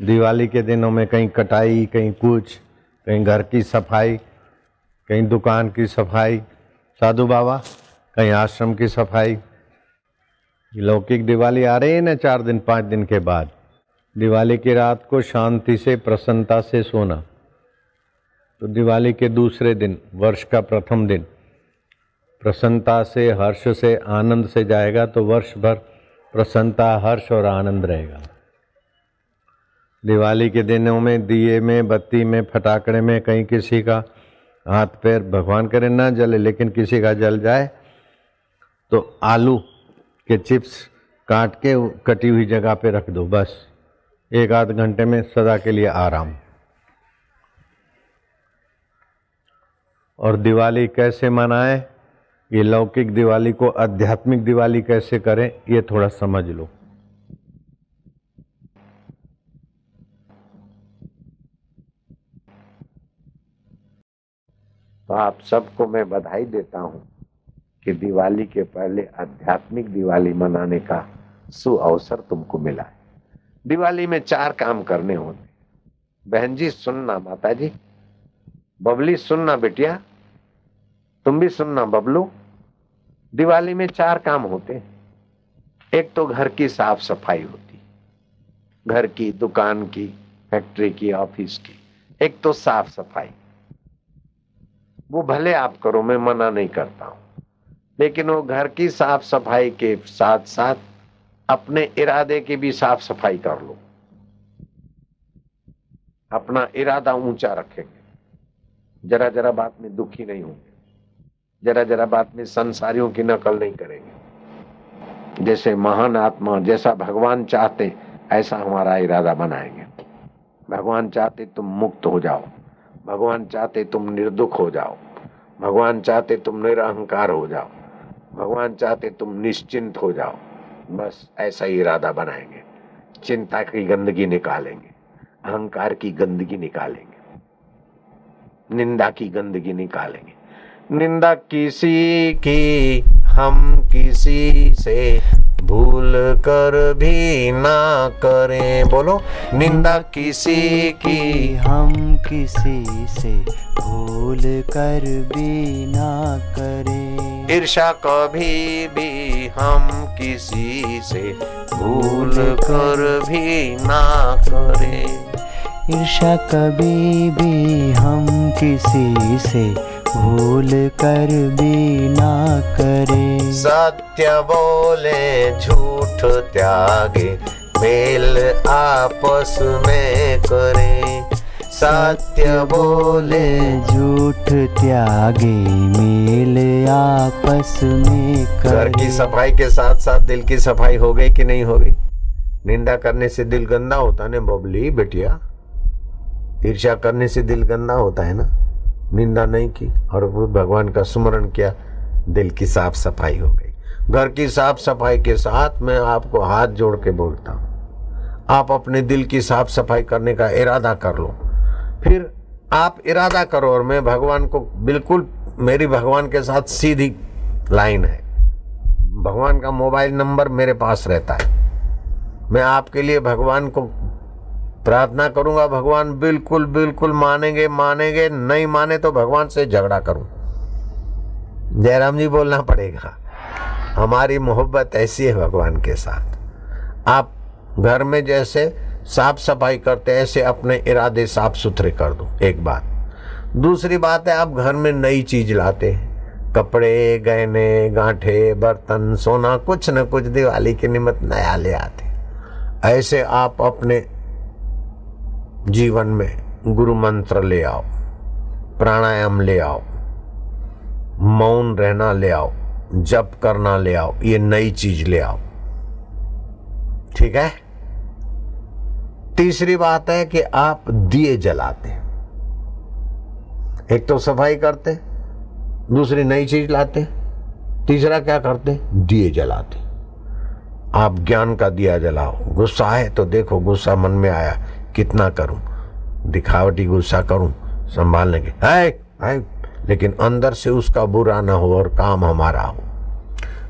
दिवाली के दिनों में कहीं कटाई, कहीं कुछ, कहीं घर की सफ़ाई, कहीं दुकान की सफ़ाई। साधु बाबा, कहीं आश्रम की सफ़ाई। लौकिक दिवाली आ रही है ना चार दिन, पाँच दिन के बाद? दिवाली की रात को शांति से, प्रसन्नता से सोना। तो दिवाली के दूसरे दिन, वर्ष का प्रथम दिन, प्रसन्नता से, हर्ष से, आनंद से जाएगा तो वर्ष भर प्रसन्नता, हर्ष और आनंद रहेगा। दिवाली के दिनों में, दिए में, बत्ती में, फटाकड़े में कहीं किसी का हाथ पैर भगवान करे ना जले, लेकिन किसी का जल जाए तो आलू के चिप्स काट के कटी हुई जगह पे रख दो, बस। एक आध घंटे में सदा के लिए आराम। और दिवाली कैसे मनाएँ? ये लौकिक दिवाली को आध्यात्मिक दिवाली कैसे करें? ये थोड़ा समझ लो। तो आप सबको मैं बधाई देता हूँ कि दिवाली के पहले आध्यात्मिक दिवाली मनाने का सु अवसर तुमको मिला है। दिवाली में चार काम करने होते बहन जी, सुनना माता जी बबली, सुनना बेटिया। तुम भी सुनना बबलू। दिवाली में चार काम होते एक तो घर की साफ़ सफ़ाई होती घर की, दुकान की, फैक्ट्री की, ऑफ़िस की। एक तो साफ़ सफ़ाई। वो भले आप करो, मैं मना नहीं करता हूँ। लेकिन वो घर की साफ़ सफ़ाई के साथ साथ अपने इरादे की भी साफ़ सफ़ाई कर लो। अपना इरादा ऊँचा रखेंगे। जरा जरा बात में दुखी नहीं होंगे। जरा जरा बात में संसारियों की नकल नहीं करेंगे। जैसे महान आत्मा, जैसा भगवान चाहते, ऐसा हमारा इरादा बनाएँगे। भगवान चाहते तुम मुक्त हो जाओ। भगवान चाहते तुम निर्दुख हो जाओ। भगवान चाहते तुम निरअहकार हो जाओ। भगवान चाहते तुम निश्चिंत हो जाओ। बस ऐसा ही इरादा बनाएँगे। चिंता की गंदगी निकालेंगे। अहंकार की गंदगी निकालेंगे। निंदा की गंदगी निकालेंगे। निंदा किसी की, हम किसी से भूल कर भी ना करें। बोलो निंदा किसी की? हम किसी से भूल कर भी ना करें। ईर्षा कभी भी हम किसी से भूल कर भी ना करें। ईर्षा कभी भी हम किसी से भूल कर भी ना करें। सत्य बोले झूठ त्यागे मेल आपस में करे। सत्य बोले झूठ त्यागे मेल आपस में घर की सफ़ाई के साथ साथ दिल की सफ़ाई हो गई कि नहीं हो गई? निंदा करने से दिल गंदा होता है ना बबली बेटिया? ईर्ष्या करने से दिल गंदा होता है ना? निंदा नहीं की और भगवान का स्मरण किया, दिल की साफ़ सफ़ाई हो गई। घर की साफ़ सफ़ाई के साथ मैं आपको हाथ जोड़ के बोलता हूँ, आप अपने दिल की साफ़ सफ़ाई करने का इरादा कर लो। फिर आप इरादा करो और मैं भगवान को बिल्कुल, मेरी भगवान के साथ सीधी लाइन है। भगवान का मोबाइल नंबर मेरे पास रहता है। मैं आपके लिए भगवान को प्रार्थना करूँगा, भगवान बिल्कुल बिल्कुल मानेंगे मानेंगे, नहीं माने तो भगवान से झगड़ा करूँ। जयराम जी बोलना पड़ेगा, हमारी मोहब्बत ऐसी है भगवान के साथ। आप घर में जैसे साफ़ सफ़ाई करते ऐसे अपने इरादे साफ़ सुथरे कर दो, एक बात। दूसरी बात है, आप घर में नई चीज़ लाते हैं, कपड़े, गहने, गांठे, बर्तन, सोना, कुछ न कुछ दिवाली के निमित्त नया ले आते ऐसे आप अपने जीवन में गुरु मंत्र ले आओ, प्राणायाम ले आओ, मौन रहना ले आओ, जप करना ले आओ, ये नई चीज़ ले आओ। ठीक है? तीसरी बात है कि आप दिए जलाते एक तो सफ़ाई करते दूसरी नई चीज़ लाते तीसरा क्या करते दिए जलाते आप ज्ञान का दिया जलाओ। गुस्सा है तो देखो, गुस्सा मन में आया कितना करूँ? दिखावटी गुस्सा करूँ? संभालने के। है, है लेकिन अंदर से उसका बुरा ना हो और काम हमारा हो।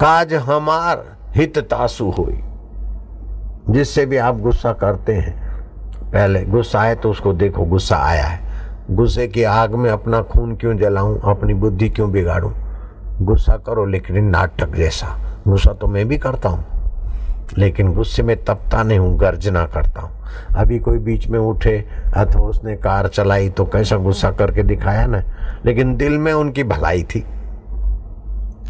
काज हमार हित तासु हुई। जिससे भी आप गुस्सा करते हैं। पहले गुस्सा आए तो उसको देखो गुस्सा आया है। गुस्से की आग में अपना खून क्यों जलाऊं? अपनी बुद्धि क्यों बिगाड़ूं? गुस्सा करो लेकिन नाटक जैसा। गुस्सा तो मैं भी करता हूँ। लेकिन गुस्से में तपता नहीं हूँ, गर्जना करता हूँ। अभी कोई बीच में उठे अथवा उसने कार चलाई तो कैसा गुस्सा करके दिखाया ना? लेकिन दिल में उनकी भलाई थी।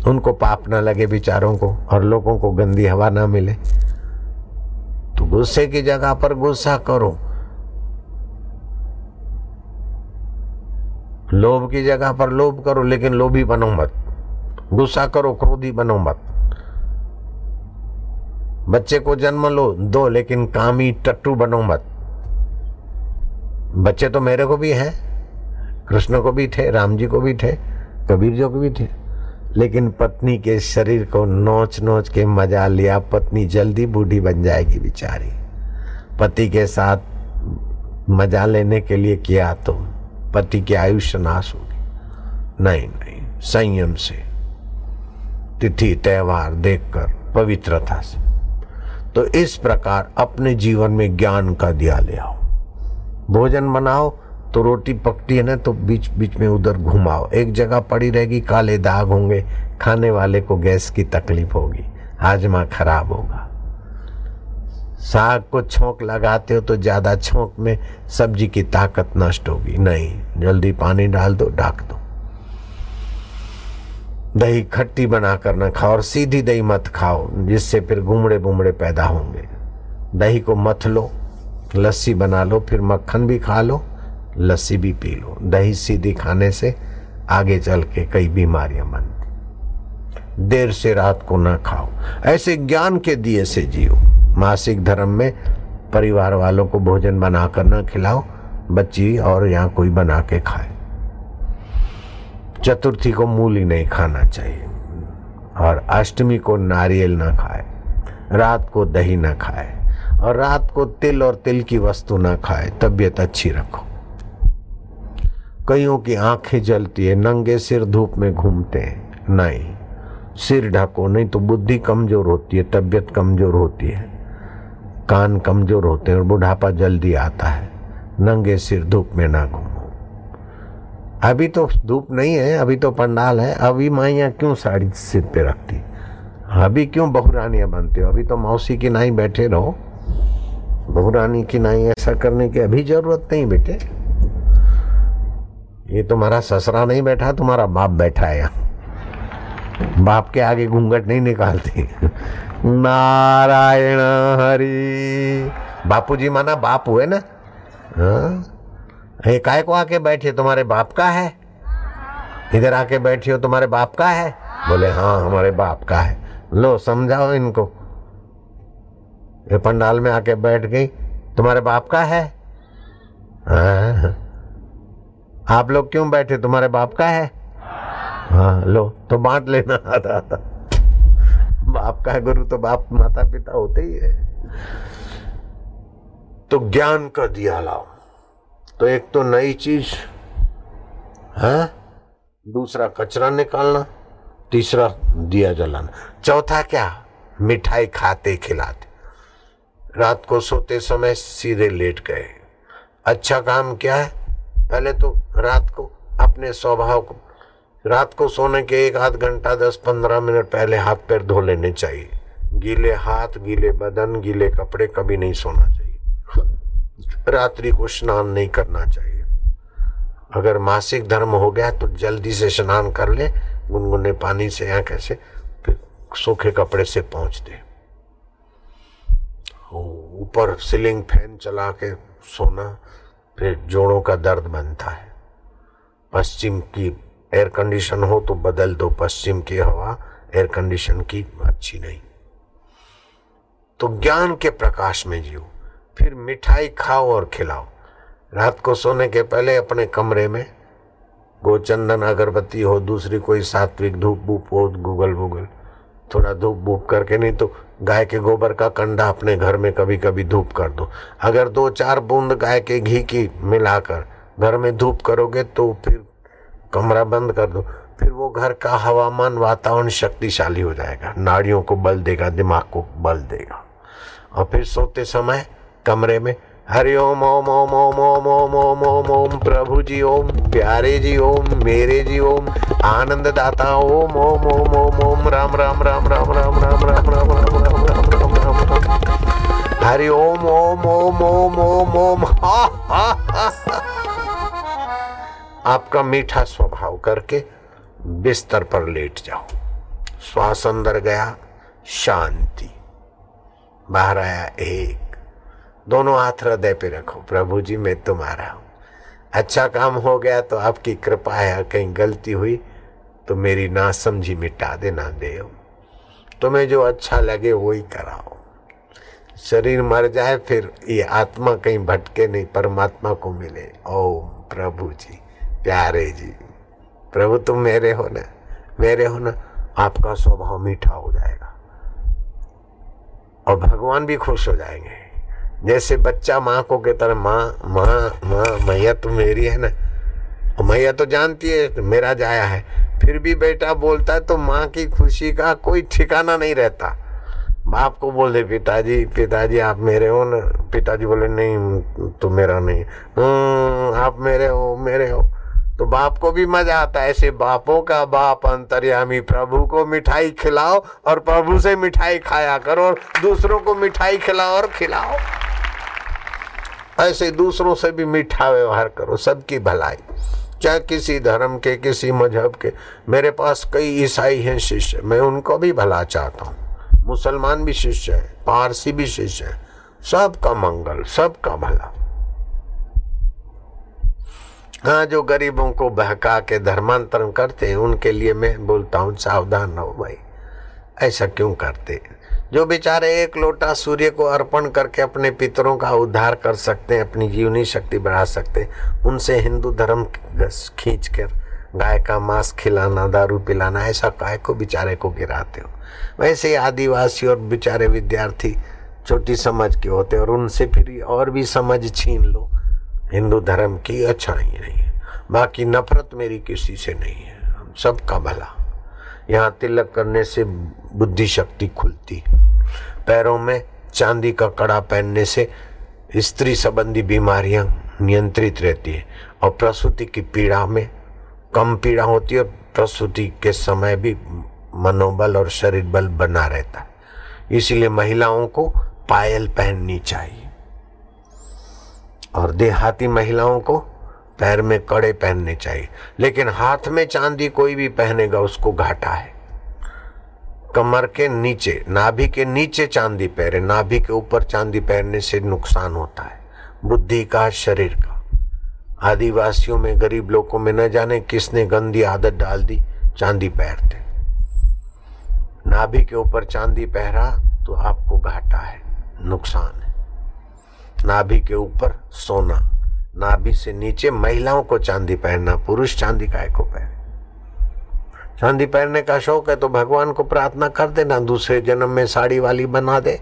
उनको पाप ना लगे बेचारों को और लोगों को गंदी हवा ना मिले। तो गुस्से की जगह पर गुस्सा करो। लोभ की जगह पर लोभ करो, लेकिन लोभी बनो मत। गुस्सा करो, क्रोधी बनो मत। बच्चे को जन्म लो, दो, लेकिन कामी टट्टू बनो मत। बच्चे तो मेरे को भी हैं, कृष्ण को भी थे, राम जी को भी थे, कबीर जी को भी थे, लेकिन पत्नी के शरीर को नोच नोच के मज़ा लिया, पत्नी जल्दी बूढ़ी बन जाएगी बिचारी। पति के साथ मज़ा लेने के लिए किया तो पति की आयुष्य नाश होगी। नहीं नहीं, संयम से। तिथि, त्योहार देखकर, पवित्रता से। तो इस प्रकार अपने जीवन में ज्ञान का दिया ले आओ। भोजन बनाओ तो रोटी पकती है ना तो बीच बीच में उधर घुमाओ। एक जगह पड़ी रहेगी, काले दाग होंगे, खाने वाले को गैस की तकलीफ़ होगी, हाजमा खराब होगा। साग को छोंक लगाते हो तो ज़्यादा छोंक में सब्ज़ी की ताकत नष्ट होगी। नहीं, जल्दी पानी डाल दो, ढाक दो। दही खट्टी बनाकर न खाओ और सीधी दही मत खाओ, जिससे फिर गुमड़े बुमड़े पैदा होंगे। दही को मथ लो, लस्सी बना लो, फिर मक्खन भी खा लो, लस्सी भी पी लो। दही सीधी खाने से आगे चल के कई बीमारियाँ बनती। देर से रात को ना खाओ। ऐसे ज्ञान के दिए से जियो। मासिक धर्म में परिवार वालों को भोजन बनाकर न खिलाओ, बच्ची और यहाँ कोई बना के खाए। चतुर्थी को मूली नहीं खाना चाहिए। और अष्टमी को नारियल ना खाए, रात को दही ना खाए, और रात को तिल और तिल की वस्तु ना खाए, तबीयत अच्छी रखो। कईयों की आँखें जलती है, नंगे सिर धूप में घूमते हैं। नहीं, सिर ढको, नहीं तो बुद्धि कमज़ोर होती है, तबीयत कमज़ोर होती है। कान कमज़ोर होते हैं और बुढ़ापा जल्दी आता है। नंगे सिर धूप में ना घूमो। अभी तो धूप नहीं है, अभी तो पंडाल है, अभी माइया क्यों साड़ी सिर पे रखती? अभी क्यों बहुरानियाँ बनते हो? अभी तो मौसी की नाई बैठे रहो। बहुरानी की नाई ऐसा करने की अभी ज़रूरत नहीं बेटे। ये तुम्हारा ससरा नहीं बैठा, तुम्हारा बाप बैठा है बाप के आगे घूंघट नहीं निकालती। नारायण हरि। बापू जी माना बाप हुए ना? हाँ? ये काय को आके बैठे, तुम्हारे बाप का है? इधर आके बैठी हो, तुम्हारे बाप का है? बोले हाँ हमारे बाप का है। लो, समझाओ इनको। ये पंडाल में आके बैठ गई, तुम्हारे बाप का है? हाँ। आप लोग क्यों बैठे? तुम्हारे बाप का है? हाँ लो तो बांट लेना। आता आता बाप का है, गुरु तो बाप माता पिता होते ही है। तो ज्ञान का दिया लाओ। तो एक तो नई चीज़, है? दूसरा कचरा निकालना, तीसरा दिया जलाना। चौथा क्या? मिठाई खाते खिलाते। रात को सोते समय सीधे लेट गए। अच्छा काम क्या है? पहले तो रात को अपने स्वभाव को, रात को सोने के एक आध घंटा, दस पंद्रह मिनट पहले हाथ पैर धो लेने चाहिए। गीले हाथ, गीले बदन, गीले कपड़े कभी नहीं सोना चाहिए। रात्रि को स्नान नहीं करना चाहिए। अगर मासिक धर्म हो गया तो जल्दी से स्नान कर ले, गुनगुने पानी से या कैसे, फिर सूखे कपड़े से पहुँच दे। ऊपर सीलिंग फ़ैन चला के सोना, फिर जोड़ों का दर्द बनता है। पश्चिम की एयर कंडीशन हो तो बदल दो, पश्चिम की हवा एयर कंडीशन की अच्छी नहीं। तो ज्ञान के प्रकाश में जियो। फिर मिठाई खाओ और खिलाओ। रात को सोने के पहले अपने कमरे में गोचंदन अगरबत्ती हो, दूसरी कोई सात्विक धूप बूप हो, गूगल वूगल थोड़ा धूप बूप करके नहीं तो गाय के गोबर का कंडा अपने घर में कभी कभी धूप कर दो। अगर दो चार बूंद गाय के घी की मिलाकर घर में धूप करोगे तो फिर कमरा बंद कर दो। फिर वो घर का हवामान वातावरण शक्तिशाली हो जाएगा। नाड़ियों को बल देगा, दिमाग को बल देगा। और फिर सोते समय कमरे में हरि ओम ओम ओम ओम ओम ओम ओम ओम ओम प्रभु जी ओम प्यारे जी ओम मेरे जी ओम आनंद दाता ओम ओम ओम ओम ओम राम राम राम राम राम राम राम राम राम राम राम राम राम राम हरि ओम ओम ओम ओम ओम ओम हा हा हा आपका मीठा स्वभाव करके बिस्तर पर लेट जाओ श्वास अंदर गया शांति बाहर आया एक दोनों हाथ हृदय पे रखो, प्रभु जी, मैं तुम्हारा हूँ। अच्छा काम हो गया तो आपकी कृपा है कहीं गलती हुई तो मेरी ना समझी मिटा देना, देव। तुम्हें जो अच्छा लगे वो ही कराओ। शरीर मर जाए फिर ये आत्मा कहीं भटके नहीं, परमात्मा को मिले। ओम प्रभु जी, प्यारे जी। प्रभु, तुम मेरे हो ना? मेरे हो ना? आपका स्वभाव मीठा हो जाएगा। और भगवान भी खुश हो जाएँगे। जैसे बच्चा माँ को कहता है माँ माँ माँ मैया तो मेरी है ना। और मैया तो जानती है तो मेरा जाया है। फिर भी बेटा बोलता है तो माँ की खुशी का कोई ठिकाना नहीं रहता। बाप को बोले पिताजी पिताजी आप मेरे हो ना? पिताजी बोले नहीं तो मेरा नहीं। हम्म, आप मेरे हो मेरे हो। तो बाप को भी मज़ा आता है ऐसे बापों का बाप अंतर्यामी प्रभु को मिठाई खिलाओ और प्रभु से मिठाई खाया करो और दूसरों को मिठाई खिलाओ और खिलाओ। ऐसे दूसरों से भी मीठा व्यवहार करो, सबकी भलाई। चाहे किसी धर्म के, किसी मज़हब के, मेरे पास कई ईसाई हैं शिष्य, मैं उनको भी भला चाहता हूँ। मुसलमान भी शिष्य है, पारसी भी शिष्य है, सबका मंगल, सबका भला। हाँ जो गरीबों को बहका के धर्मांतरण करते हैं, उनके लिए मैं बोलता हूँ, सावधान रहो भाई, ऐसा क्यों करते जो बेचारे एक लोटा सूर्य को अर्पण करके अपने पितरों का उद्धार कर सकते हैं, अपनी जीवनी शक्ति बढ़ा सकते हैं, उनसे हिंदू धर्म खींच कर गाय का मांस खिलाना, दारू पिलाना, ऐसा गाय को बेचारे को गिराते हो? वैसे ही आदिवासी और बेचारे विद्यार्थी छोटी समझ के होते और उनसे फिर और भी समझ छीन लो। हिंदू धर्म की अच्छाई नहीं है, बाकी नफरत मेरी किसी से नहीं है, हम सबका भला। यहाँ तिलक करने से बुद्धि शक्ति खुलती पैरों में चांदी का कड़ा पहनने से स्त्री संबंधी बीमारियाँ नियंत्रित रहती है और प्रसूति की पीड़ा में कम पीड़ा होती है प्रसूति के समय भी मनोबल और शरीर बल बना रहता है। इसीलिए महिलाओं को पायल पहननी चाहिए। और देहाती महिलाओं को पैर में कड़े पहनने चाहिए। लेकिन हाथ में चांदी कोई भी पहनेगा, उसको घाटा है। कमर के नीचे, नाभि के नीचे चांदी पहने नाभि के ऊपर चांदी पहनने से नुकसान होता है। बुद्धि का, शरीर का। आदिवासियों में, गरीब लोगों में न जाने किसने गंदी आदत डाल दी, चांदी पहनते नाभि के ऊपर चांदी पहरा तो आपको घाटा है, नुकसान है। नाभि के ऊपर सोना। नाभि से नीचे महिलाओं को चांदी पहनना, पुरुष चांदी काय को पहने चांदी पहनने का शौक है तो भगवान को प्रार्थना कर देना, दूसरे जन्म में साड़ी वाली बना दे,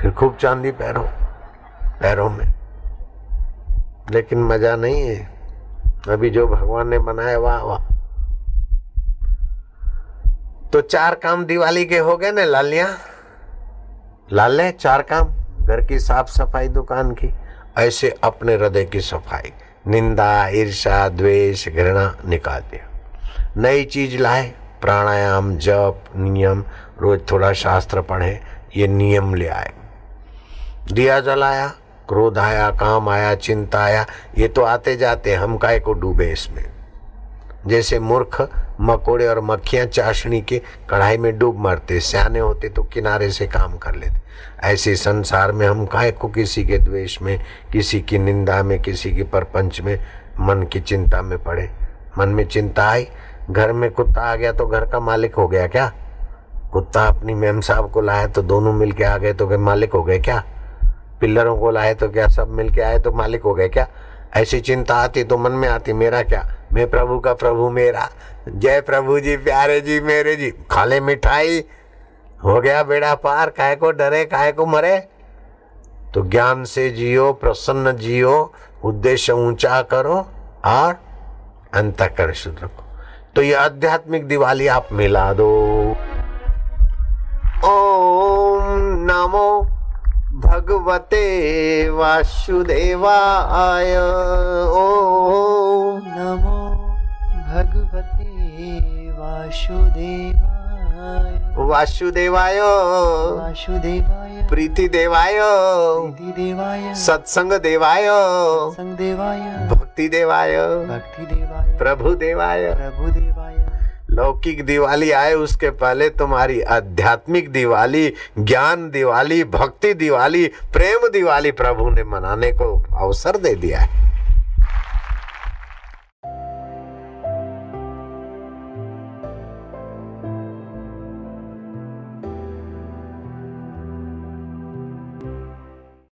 फिर खूब चांदी पहनो, पैरों में। लेकिन मज़ा नहीं है। अभी जो भगवान ने बनाया, वाह वाह। तो चार काम दिवाली के हो गए ना, लालिया? लाले चार काम। घर की साफ़ सफ़ाई दुकान की। ऐसे अपने हृदय की सफ़ाई, निंदा ईर्षा द्वेष, घृणा निकाल दिया। नई चीज़ लाए, प्राणायाम, जप, नियम, रोज थोड़ा शास्त्र पढ़े, ये नियम ले आए। दिया जलाया, क्रोध आया, काम आया, चिंता आया, ये तो आते जाते हम काय को डूबे इसमें? जैसे मूर्ख मकोड़े और मक्खियाँ चाशनी के कढ़ाई में डूब मरते, सियाने होते तो किनारे से काम कर लेते। ऐसे संसार में हम काय को किसी के द्वेष में, किसी की निंदा में, किसी की परपंच में मन की चिंता में पड़े। मन में चिंता आई, घर में कुत्ता आ गया तो घर का मालिक हो गया क्या? कुत्ता अपनी मेम साहब को लाया तो दोनों मिलके आ गए तो क्या मालिक हो गए क्या? पिल्लरों को लाए तो क्या सब मिलके आए तो मालिक हो गए क्या? ऐसी चिंता आती तो मन में आती, मेरा क्या? मैं प्रभु का प्रभु मेरा। जय प्रभु जी, प्यारे जी, मेरे जी। खाले मिठाई। हो गया बेड़ा पार काय को डरे काय को मरे? तो ज्ञान से जियो, प्रसन्न जियो, उद्देश्य ऊँचा करो और अंत कर शुद्ध रखो। तो ये आध्यात्मिक दिवाली आप मिला दो। ओम नमो भगवते वासुदेवाय। ओम नमो वासुदेवाय। वासुदेवाय। वासुदेवाय। प्रीति देवाय प्रीतिदेवाय। सत्संग देवाय संगदेवाय भक्ति देवाय भक्तिदेवाय। प्रभु देवाय प्रभुदेवाय। लौकिक दिवाली आए उसके पहले तुम्हारी आध्यात्मिक दिवाली ज्ञान दिवाली भक्ति दिवाली प्रेम दिवाली प्रभु ने मनाने को अवसर दे दिया है।